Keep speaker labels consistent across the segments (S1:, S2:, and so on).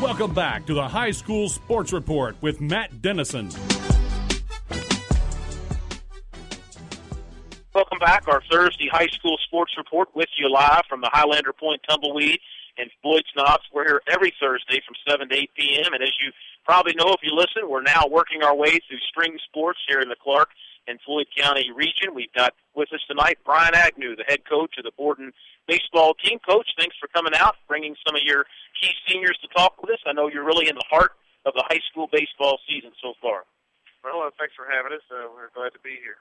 S1: Welcome back to the High School Sports Report with Matt Dennison.
S2: Welcome back. Our Thursday High School Sports Report with you live from the Highlander Point Tumbleweed and Floyds Knobs. We're here every Thursday from 7 to 8 p.m. And as you probably know if you listen, we're now working our way through spring sports here in the Clark and Floyd County region. We've got with us tonight Brian Agnew, the head coach of the Borden baseball team. Coach, thanks for coming out, bringing some of your key seniors to talk with us. I know you're really in the heart of the high school baseball season so far.
S3: Well, uh, thanks for having us. Uh, we're glad to be here.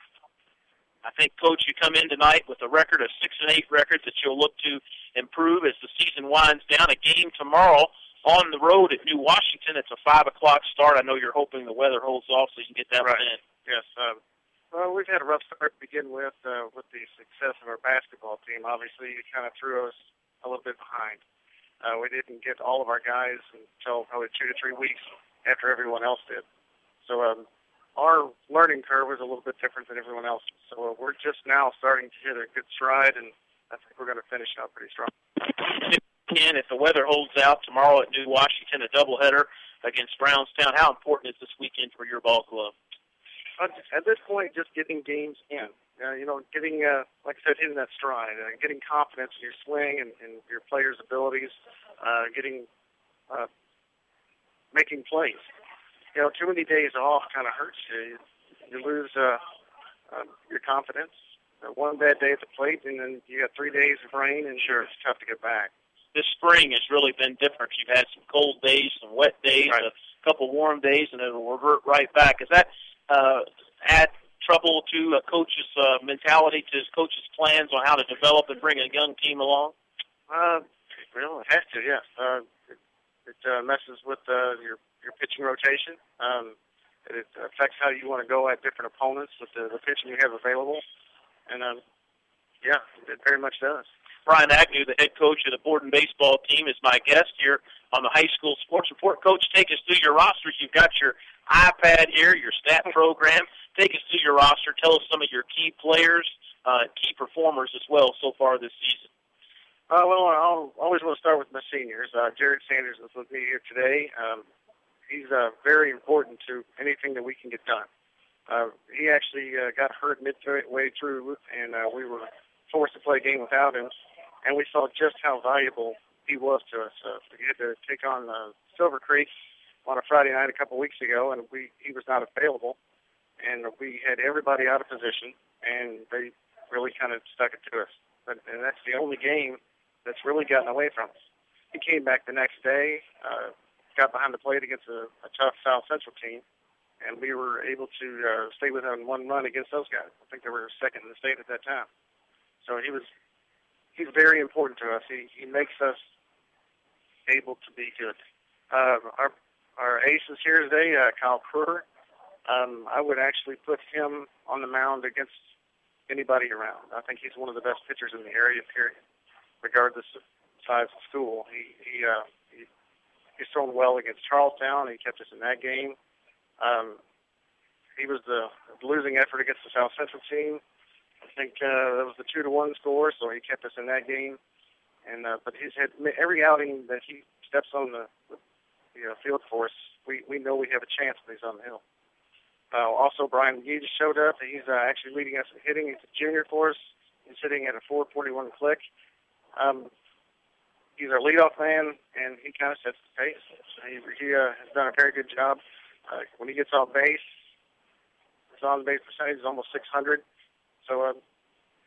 S2: I think, Coach, you come in tonight with a record of six and eight records that you'll look to improve as the season winds down. A game tomorrow on the road at New Washington. It's a five o'clock start. I know you're hoping the weather holds off so you can get that
S3: right.
S2: in.
S3: Yes. Um, well, we've had a rough start to begin with uh, with the success of our basketball team. Obviously, it kind of threw us a little bit behind. Uh, we didn't get all of our guys until probably two to three weeks after everyone else did. So um, our learning curve was a little bit different than everyone else's. So uh, we're just now starting to hit a good stride, and I think we're going to finish out pretty strong.
S2: Ken, if the weather holds out tomorrow at New Washington, a doubleheader against Brownstown, how important is this weekend for your ball club?
S3: At this point, just getting games in. Uh, you know, getting, uh, like I said, hitting that stride, uh, getting confidence in your swing and, and your players' abilities, uh, getting, uh, making plays. You know, too many days off kind of hurts you. You lose uh, um, your confidence. Uh, one bad day at the plate, and then you got three days of rain, and sure, it's tough to get back.
S2: This spring has really been different. You've had some cold days, some wet days,
S3: right.
S2: a couple warm days, and it'll revert right back. Is that uh, add trouble to a coach's uh, mentality, to his coach's plans on how to develop and bring a young team along?
S3: Uh, well, it has to, yes. Uh, it it uh, messes with uh, your your pitching rotation. Um, it affects how you want to go at different opponents with the, the pitching you have available, and um, yeah, it very much does.
S2: Brian Agnew, the head coach of the Borden baseball team, is my guest here on the High School Sports Report. Coach, take us through your rosters. You've got your iPad here, your stat program. Take us through your roster. Tell us some of your key players, uh, key performers as well so far this season.
S3: Uh, well, I always want to start with my seniors. Uh, Jared Sanders is with me here today. Um, he's uh, very important to anything that we can get done. Uh, he actually uh, got hurt midway through, and uh, we were forced to play a game without him. And we saw just how valuable he was to us. Uh, we had to take on uh, Silver Creek on a Friday night a couple weeks ago, and we he was not available, and we had everybody out of position, and they really kind of stuck it to us. But, and that's the only game that's really gotten away from us. He came back the next day, uh, got behind the plate against a, a tough South Central team, and we were able to uh, stay within one run against those guys. I think they were second in the state at that time. So he was he's very important to us. He he makes us able to be good. Uh, our our aces here today, uh, Kyle Kruger. Um, I would actually put him on the mound against anybody around. I think he's one of the best pitchers in the area. Period, regardless of size of school. He he uh, he he's thrown well against Charlestown. He kept us in that game. Um, he was the losing effort against the South Central team. Think uh, that was the two to one score, so he kept us in that game. And uh, but he's had every outing that he steps on the, the know, field for us, we we know we have a chance when he's on the hill. Uh, also, Brian McGee just showed up. He's uh, actually leading us in hitting. He's a junior for us. He's sitting at a 441 click. Um, he's our leadoff man, and he kind of sets the pace. He, he uh, has done a very good job. Uh, when he gets on base, his on base percentage is almost 600. So uh,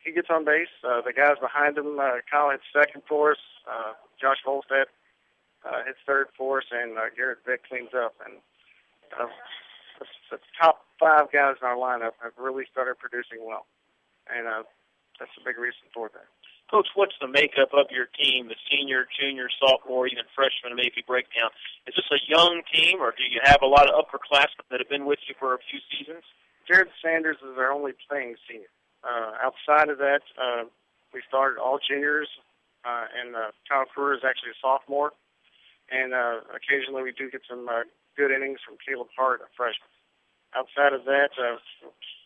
S3: he gets on base. Uh, the guys behind him, uh, Kyle hits second for us. Uh, Josh Volstead uh, hits third for us, and uh, Garrett Vick cleans up. And uh, the, the top five guys in our lineup have really started producing well, and uh, that's a big reason for that.
S2: Coach, what's the makeup of your team, the senior, junior, sophomore, even freshman, maybe breakdown? Is this a young team, or do you have a lot of upperclassmen that have been with you for a few seasons?
S3: Jared Sanders is our only playing senior. Uh, outside of that, uh, we started all juniors, uh, and uh, Kyle Kruger is actually a sophomore. And uh, occasionally we do get some uh, good innings from Caleb Hart, a freshman. Outside of that, uh,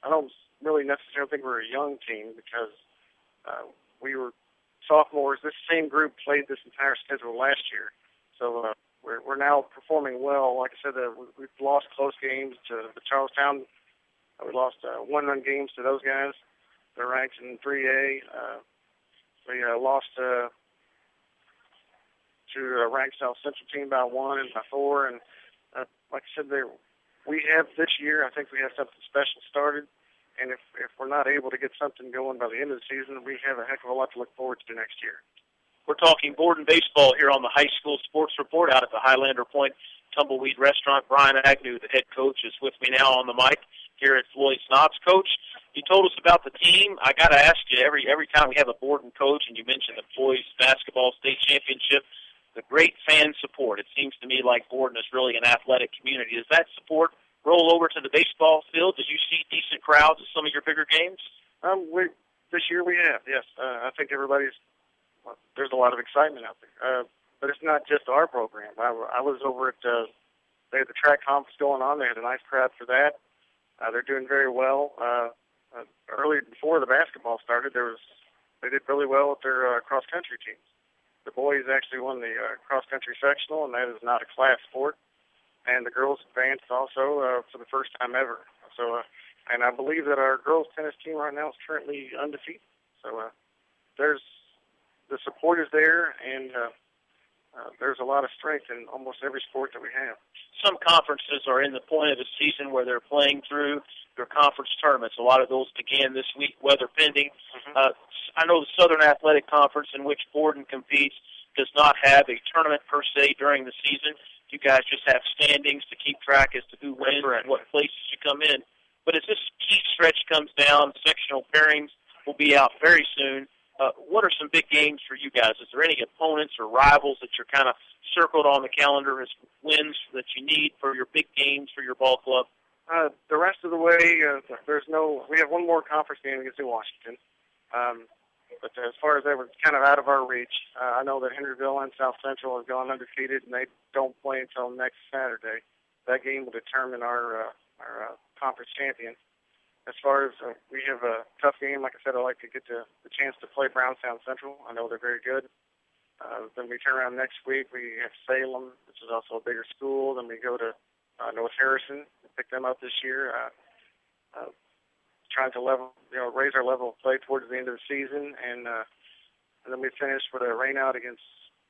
S3: I don't really necessarily think we're a young team because uh, we were sophomores. This same group played this entire schedule last year, so uh, we're we're now performing well. Like I said, uh, we- we've lost close games to the Charlestown. We lost uh, one-run games to those guys. They're ranked in 3A. Uh, we uh, lost uh, to a ranked South Central team by one and by four. And uh, like I said, there we have this year. I think we have something special started. And if if we're not able to get something going by the end of the season, we have a heck of a lot to look forward to next year.
S2: We're talking Borden baseball here on the High School Sports Report out at the Highlander Point Tumbleweed Restaurant. Brian Agnew, the head coach, is with me now on the mic here at Floyds Knobs. Coach, you told us about the team. I got to ask you every every time we have a Borden coach, and you mentioned the boys basketball state championship, the great fan support. It seems to me like Borden is really an athletic community. Does that support roll over to the baseball field? Did you see decent crowds at some of your bigger games?
S3: Um, we this year we have yes. Uh, I think everybody's well, there's a lot of excitement out there. Uh, but it's not just our program. I, I was over at uh, they had the track conference going on. They had a nice crowd for that. Uh, they're doing very well. Uh, uh, early before the basketball started, there was they did really well with their uh, cross country teams. The boys actually won the uh, cross country sectional, and that is not a class sport. And the girls advanced also uh, for the first time ever. So, uh, and I believe that our girls tennis team right now is currently undefeated. So, uh, there's the support is there, and uh, uh, there's a lot of strength in almost every sport that we have.
S2: Some conferences are in the point of the season where they're playing through their conference tournaments. A lot of those began this week, weather pending.
S3: Mhm.
S2: Uh, I know the Southern Athletic Conference, in which Borden competes, does not have a tournament per se during the season. You guys just have standings to keep track as to who wins
S3: correct.
S2: and what places you come in. But as this key stretch comes down, sectional pairings will be out very soon. Uh, what are some big games for you guys? Is there any opponents or rivals that you're kind of circled on the calendar as wins that you need for your big games for your ball club?
S3: Uh, the rest of the way, uh, there's no. We have one more conference game against New Washington, um, but as far as that, we're kind of out of our reach. Uh, I know that Henryville and South Central have gone undefeated, and they don't play until next Saturday. That game will determine our uh, our uh, conference champion. As far as uh, we have a tough game, like I said, I like to get the, the chance to play Brownstown Central. I know they're very good. Uh, then we turn around next week. We have Salem, which is also a bigger school. Then we go to uh, North Harrison. We picked them up this year. Uh, uh, trying to level, you know, raise our level of play towards the end of the season, and uh, and then we finish with a rain out against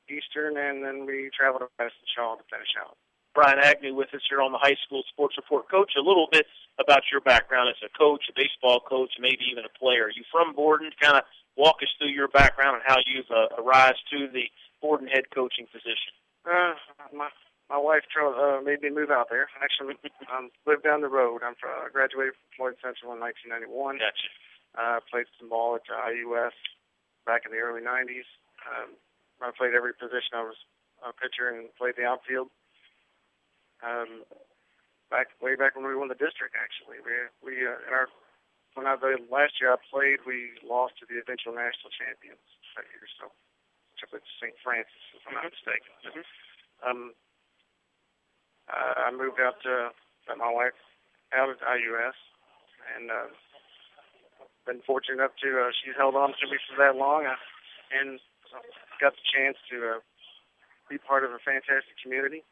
S3: Eastern, and then we travel to Madison Shawe to finish out.
S2: Brian Agnew with us here on the High School Sports Report. Coach, a little bit about your background as a coach, a baseball coach, maybe even a player. Are you from Borden? Kind of walk us through your background and how you've uh, arisen to the Borden head coaching position.
S3: Uh, my my wife uh, made me move out there. Actually, um, lived down the road. I'm from, uh, graduated from Floyd Central in 1991.
S2: Gotcha.
S3: Uh, played some ball at uh, IUS back in the early 90s. Um, I played every position. I was a pitcher and played the outfield. Um, back way back when we won the district, actually, we we uh, in our when I the last year I played, we lost to the eventual national champions that year. So, which was St. Francis, if I'm not mistaken. Um, uh, I moved out to met my wife out at IUS, and uh, been fortunate enough to uh, she's held on to me for that long, uh, and got the chance to uh, be part of a fantastic community.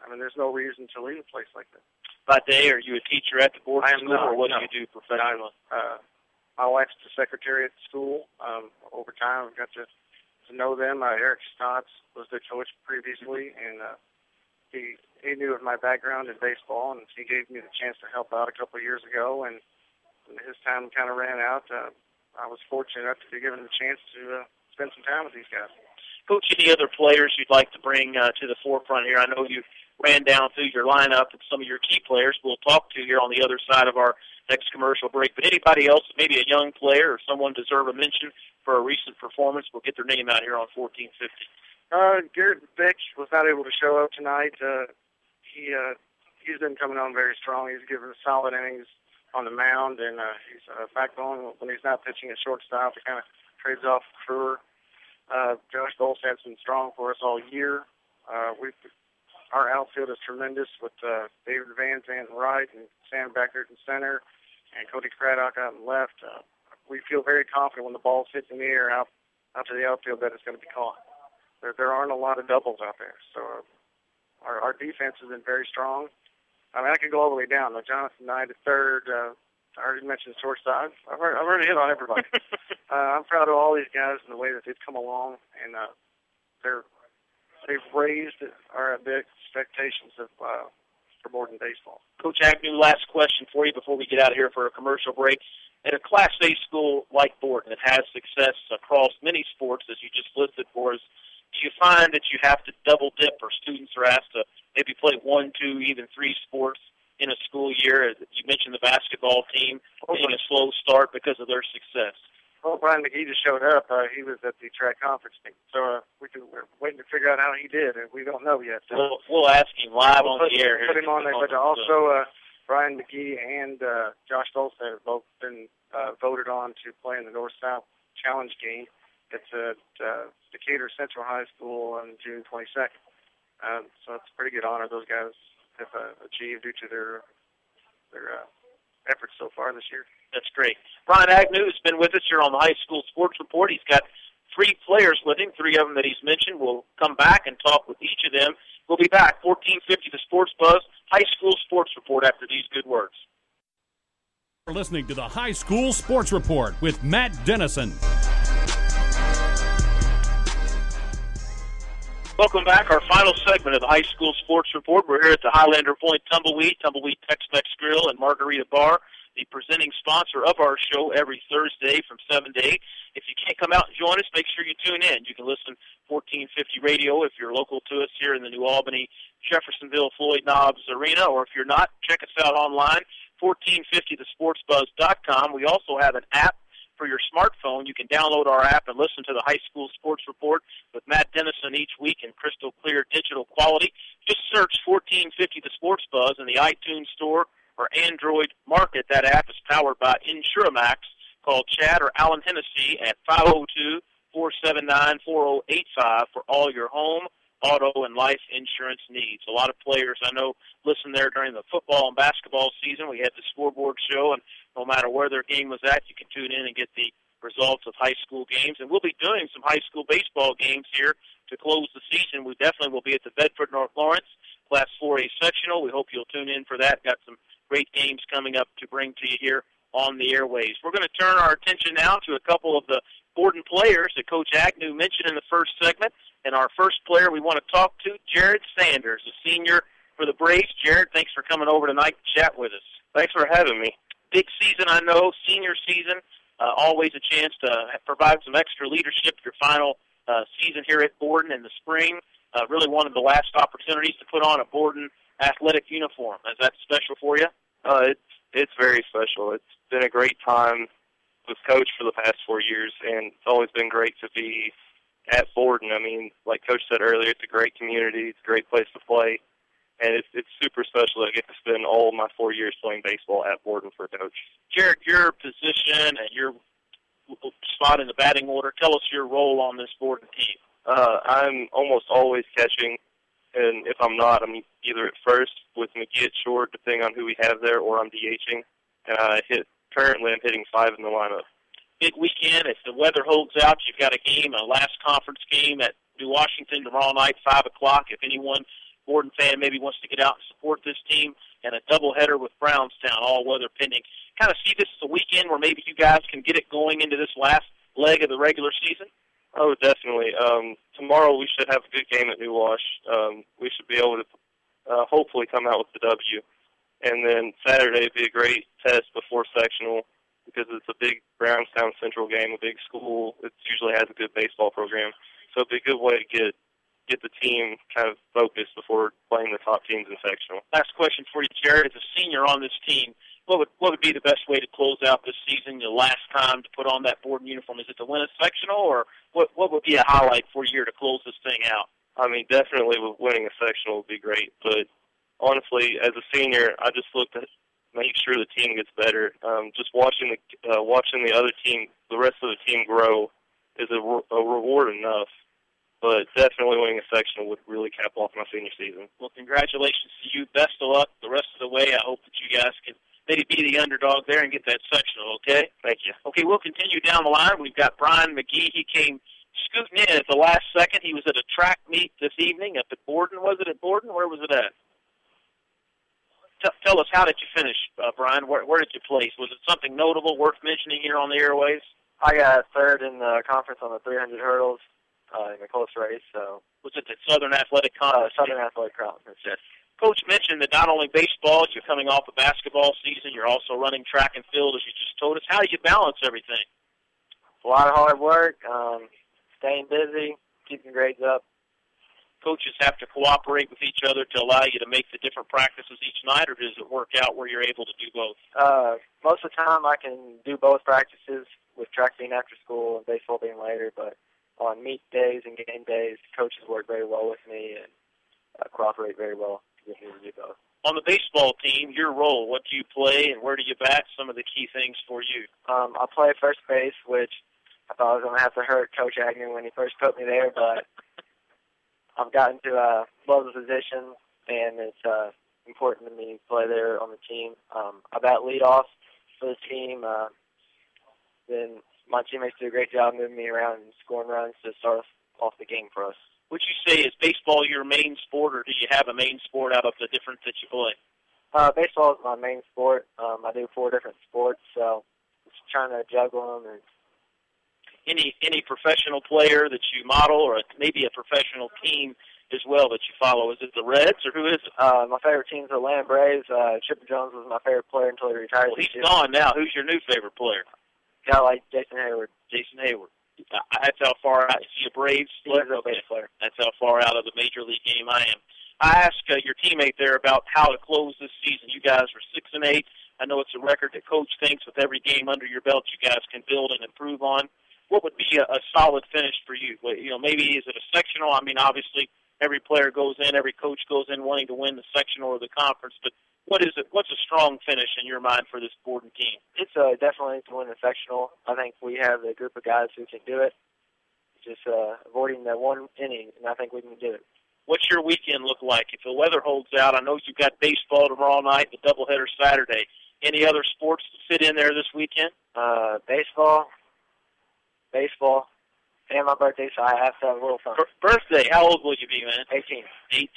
S3: I mean, there's no reason to leave a place like that.
S2: By day, are you a teacher at the
S3: I am
S2: school,
S3: not,
S2: or what
S3: no.
S2: do you do professionally?
S3: Uh, my wife's the secretary at the school. Um, over time, I've got to to know them. Uh, Eric Stotts was the coach previously, and uh, he he knew of my background in baseball, and he gave me the chance to help out a couple of years ago. And when his time kind of ran out, uh, I was fortunate enough to be given the chance to uh, spend some time with these guys.
S2: Coach, any other players you'd like to bring uh, to the forefront here? I know you ran down through your lineup and some of your key players we'll talk to here on the other side of our next commercial break. But anybody else, maybe a young player or someone deserve a mention for a recent performance, we'll get their name out here on 1450.
S3: Uh, Garrett Vick was not able to show up tonight. Uh, he uh, he's been coming on very strong. He's given solid innings on the mound, and uh, he's a backbone when he's not pitching at shortstop. He kind of trades off Kruger. Uh, Josh Golstad's been strong for us all year. Uh, we've our outfield is tremendous with uh, David Van Zandt in right and Sam Beckert in center, and Cody Craddock out in left. Uh, we feel very confident when the ball's hit in the air out out to the outfield that it's going to be caught there there aren't a lot of doubles out there. So uh, our, our defense has been very strong. I mean, I could go all the way down. Uh, Jonathan Knight at third. Uh, I already mentioned Shoreside. I've, already, I've already hit on everybody. uh, I'm proud of all these guys and the way that they've come along, and uh, they're they've raised our expectations of uh, for Borden baseball.
S2: Coach Agnew, last question for you before we get out of here for a commercial break. At a Class A school like Borden that has success across many sports, as you just listed for us, do you find that you have to double dip, or students are asked to maybe play one, two, even three sports in a school year? You mentioned the basketball team getting a slow start because of their success.
S3: Well, Brian McGee just showed up. Uh, he was at the track conference meeting, so uh, we're waiting to figure out how he did, and we don't know yet.
S2: So we'll, we'll ask him live
S3: we'll
S2: on
S3: put,
S2: the air.
S3: Put him on there, but also uh, Brian McGee and uh, Josh Stoltz have both been uh, voted on to play in the North South Challenge game. It's at uh, Decatur Central High School on June 22nd. Um, so it's a pretty good honor those guys have uh, achieved due to their their uh, efforts so far this year.
S2: That's great. Brian Agnew has been with us here on the High School Sports Report. He's got three players with him, three of them that he's mentioned. We'll come back and talk with each of them. We'll be back, 1450 The Sports Buzz, High School Sports Report after these good words.
S1: You're listening to the High School Sports Report with Matt Dennison.
S2: Welcome back. Our final segment of the High School Sports Report. We're here at the Highlander Point Tumbleweed, Tumbleweed Tex-Mex Grill and Margarita Bar, the presenting sponsor of our show every Thursday from 7 to 8. If you can't come out and join us, make sure you tune in. You can listen 1450 radio if you're local to us here in the New Albany, Jeffersonville, Floyd Knobs Arena, or if you're not, check us out online, 1450thesportsbuzz.com. We also have an app for your smartphone. You can download our app and listen to the high school sports report with Matt Dennison each week in crystal clear digital quality. Just search 1450 The Sports Buzz in the iTunes Store or Android Market. That app is powered by Insuramax. Call Chad or Alan Hennessy at 502 479 4085 for all your home, auto, and life insurance needs. A lot of players I know listen there during the football and basketball season. We had the scoreboard show, and no matter where their game was at, you can tune in and get the results of high school games. And we'll be doing some high school baseball games here to close the season. We definitely will be at the Bedford North Lawrence Class 4A sectional. We hope you'll tune in for that. Got some great games coming up to bring to you here on the airways. We're going to turn our attention now to a couple of the Borden players that Coach Agnew mentioned in the first segment. And our first player we want to talk to, Jared Sanders, a senior for the Braves. Jared, thanks for coming over tonight to chat with us.
S4: Thanks for having me.
S2: Big season, I know, senior season. Uh, always a chance to provide some extra leadership your final uh, season here at Borden in the spring. Uh, really one of the last opportunities to put on a Borden athletic uniform. Is that special for you?
S4: Uh, it's it's very special. It's been a great time with Coach for the past four years, and it's always been great to be at Borden. I mean, like Coach said earlier, it's a great community. It's a great place to play and it's it's super special to get to spend all my four years playing baseball at Borden for coach.
S2: Jared, your position and your spot in the batting order. Tell us your role on this Borden team.
S4: Uh, I'm almost always catching, and if I'm not, I'm either at first with McGee at short, depending on who we have there, or I'm DHing. And I hit currently I'm hitting five in the lineup.
S2: Big weekend. If the weather holds out, you've got a game, a last conference game at New Washington tomorrow night, five o'clock. If anyone Borden fan maybe wants to get out and support this team, and a doubleheader with Brownstown, all weather pending. Kind of see this as a weekend where maybe you guys can get it going into this last leg of the regular season.
S4: Oh, definitely. Um, tomorrow we should have a good game at New Wash. Um, we should be able to uh, hopefully come out with the W. And then Saturday would be a great test before sectional because it's a big Brownstown Central game, a big school. It usually has a good baseball program. So it'd be a good way to get get the team kind of focused before playing the top teams in sectional.
S2: Last question for you, Jared. As a senior on this team, what would what would be the best way to close out this season? The last time to put on that Borden uniform, is it to win a sectional, or what? What would be a highlight for you to close this thing out?
S4: I mean, definitely winning a sectional would be great, but honestly, as a senior, I just look to make sure the team gets better. Um, just watching the uh, watching the other team, the rest of the team grow, is a, a reward enough but definitely winning a sectional would really cap off my senior season.
S2: Well, congratulations to you. Best of luck the rest of the way. I hope that you guys can maybe be the underdog there and get that sectional, okay?
S4: Thank you.
S2: Okay, we'll continue down the line. We've got Brian McGee. He came scooting in at the last second. He was at a track meet this evening up at Borden. Was it at Borden? Where was it at? T- tell us, how did you finish, uh, Brian? Where, where did you place? Was it something notable, worth mentioning here on the airways?
S5: I got third in the conference on the 300 hurdles uh, in a close race. So
S2: was it the Southern Athletic Conference?
S5: Uh, Southern Athletic Conference. Yes.
S2: Coach mentioned that not only baseball, you're coming off a basketball season, you're also running track and field, as you just told us. How do you balance everything?
S5: A lot of hard work, um, staying busy, keeping grades up.
S2: Coaches have to cooperate with each other to allow you to make the different practices each night, or does it work out where you're able to do both?
S5: Uh, most of the time, I can do both practices with track being after school and baseball being later, but on meet days and game days, coaches work very well with me and uh, cooperate very well to get me to do both.
S2: On the baseball team, your role, what do you play and where do you bat? Some of the key things for you.
S5: Um, I play first base, which I thought I was going to have to hurt Coach Agnew when he first put me there, but I've gotten to uh, love the position, and it's uh, important to me to play there on the team. Um, I bat leadoff for the team. Uh, then my teammates do a great job moving me around and scoring runs to start off the game for us.
S2: Would you say is baseball your main sport, or do you have a main sport out of the different that you play?
S5: Uh, baseball is my main sport. Um, I do four different sports, so just trying to juggle them and
S2: any any professional player that you model, or maybe a professional team as well that you follow? Is it the Reds, or who is it?
S5: Uh, my favorite team is the Atlanta Braves. Uh, Chipper Jones was my favorite player until he retired.
S2: Well, he's gone now. Who's your new favorite player?
S5: Guy like Jason Heyward.
S2: Jason Heyward. Uh, that's how far out. He a Braves?
S5: He's a Braves player.
S2: That's how far out of the major league game I am. I asked uh, your teammate there about how to close this season. You guys were six and eight. I know it's a record that coach thinks with every game under your belt you guys can build and improve on what would be a, a solid finish for you? You know, maybe is it a sectional? I mean, obviously every player goes in, every coach goes in wanting to win the sectional or the conference, but what is it? What's a strong finish in your mind for this Borden team?
S5: It's uh, definitely to win the sectional. I think we have a group of guys who can do it. Just uh, avoiding that one inning, and I think we can do it.
S2: What's your weekend look like? If the weather holds out, I know you've got baseball tomorrow night, the doubleheader Saturday. Any other sports to fit in there this weekend?
S5: Uh, baseball, baseball, and my birthday, so I have to have a little fun.
S2: birthday? How old will you be, man?
S5: 18.
S2: 18.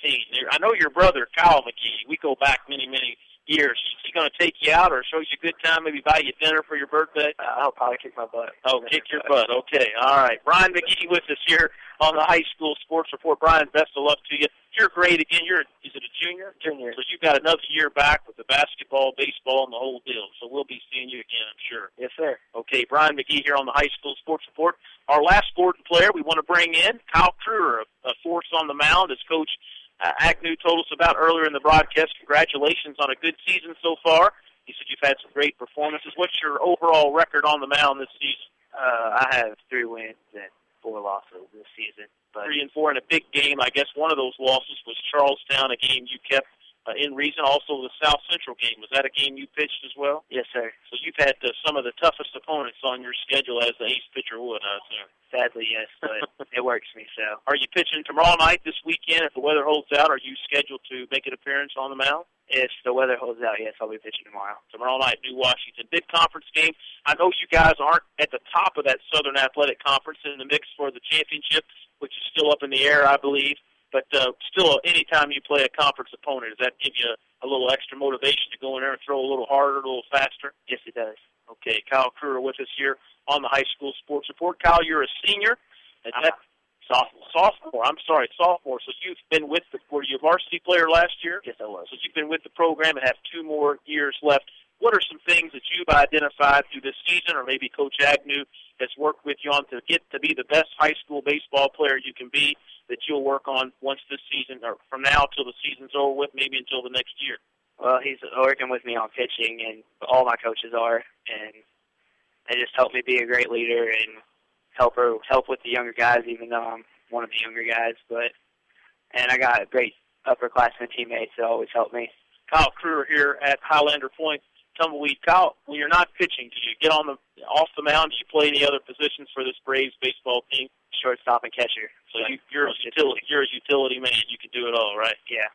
S2: I know your brother, Kyle McGee. We go back many, many years. Is he going to take you out or show you a good time, maybe buy you dinner for your birthday?
S5: Uh, I'll probably kick my butt.
S2: Oh, kick your butt. Okay. All right. Brian McGee with us here on the High School Sports Report. Brian, best of luck to you. You're great again. You're, is it a junior?
S5: Junior.
S2: So you've got another year back with the basketball, baseball, and the whole deal. So we'll be seeing you again, I'm sure.
S5: Yes, sir.
S2: Okay. Brian McGee here on the High School Sports Report. Our last Borden player we want to bring in, Kyle Kruger, a, a force on the mound as coach uh, Agnew told us about earlier in the broadcast. Congratulations on a good season so far. He said you've had some great performances. What's your overall record on the mound this season?
S6: Uh, I have three wins and four losses this season.
S2: But three and four in a big game. I guess one of those losses was Charlestown, a game you kept uh, in reason. Also, the South Central game was that a game you pitched as well?
S6: Yes, sir.
S2: So you've had uh, some of the toughest opponents on your schedule as the ace pitcher would, I assume.
S6: Sadly, yes, but it works me so.
S2: Are you pitching tomorrow night this weekend? If the weather holds out, are you scheduled to make an appearance on the mound?
S6: If the weather holds out, yes, I'll be pitching tomorrow.
S2: Tomorrow night, New Washington. Big conference game. I know you guys aren't at the top of that Southern Athletic Conference in the mix for the championship, which is still up in the air, I believe. But uh, still, anytime you play a conference opponent, does that give you a, a little extra motivation to go in there and throw a little harder, a little faster?
S6: Yes, it does.
S2: Okay, Kyle Kruger with us here on the High School Sports Report. Kyle, you're a senior. At that
S6: sophomore.
S2: Sophomore. I'm sorry, sophomore. So you've been with the. Were you a varsity player last year?
S6: Yes, I was.
S2: So you've been with the program and have two more years left. What are some things that you've identified through this season, or maybe Coach Agnew has worked with you on to get to be the best high school baseball player you can be? That you'll work on once this season, or from now till the season's over with, maybe until the next year.
S6: Well, he's working with me on pitching, and all my coaches are, and they just help me be a great leader and help her help with the younger guys, even though I'm one of the younger guys. But and I got great upperclassmen teammates that always help me.
S2: Kyle Kruger here at Highlander Point Tumbleweed. Kyle, when you're not pitching, do you get on the off the mound? Do you play any other positions for this Braves baseball team?
S6: Shortstop and catcher.
S2: So you, you're a utility. You're a utility man. You can do it all, right?
S6: Yeah.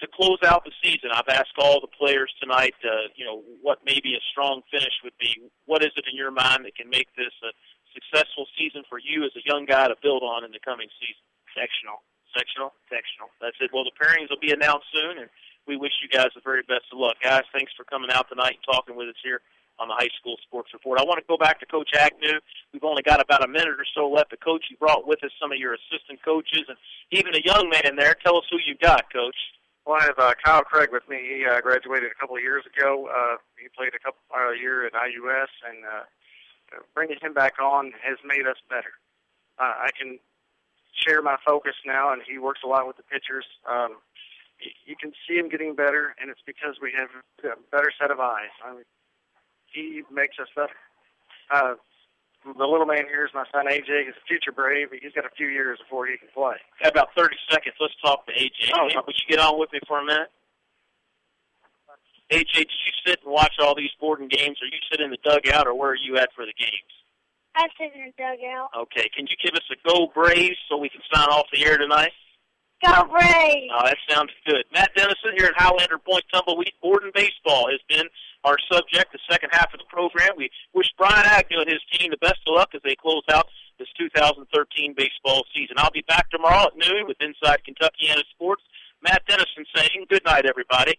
S2: To close out the season, I've asked all the players tonight. Uh, you know what maybe a strong finish would be. What is it in your mind that can make this a successful season for you as a young guy to build on in the coming season?
S6: Sectional.
S2: Sectional?
S6: Sectional.
S2: That's it. Well, the pairings will be announced soon, and we wish you guys the very best of luck. Guys, thanks for coming out tonight and talking with us here on the High School Sports Report. I want to go back to Coach Agnew. We've only got about a minute or so left. The coach, you brought with us some of your assistant coaches and even a young man there. Tell us who you got, Coach.
S3: Well, I have uh, Kyle Craig with me. He uh, graduated a couple of years ago. Uh, he played a couple uh, year at IUS, and uh, bringing him back on has made us better. Uh, I can share my focus now, and he works a lot with the pitchers. Um, you can see him getting better, and it's because we have a better set of eyes. I mean, he makes us better. Uh, the little man here is my son AJ. He's a future Brave. He's got a few years before he can play.
S2: Got about 30 seconds. Let's talk to AJ.
S3: Oh,
S2: Would you get on with me for a minute? AJ, did you sit and watch all these Borden games? Or you sit in the dugout, or where are you at for the games?
S7: I sit in the dugout.
S2: Okay. Can you give us a go Braves so we can sign off the air tonight?
S7: Go Braves!
S2: Oh, that sounds good. Matt Dennison here at Highlander Point Tumbleweed. Borden baseball has been our subject the second half of the program. We wish Brian Agnew and his team the best of luck as they close out this 2013 baseball season. I'll be back tomorrow at noon with Inside Kentuckiana Sports. Matt Dennison saying good night, everybody.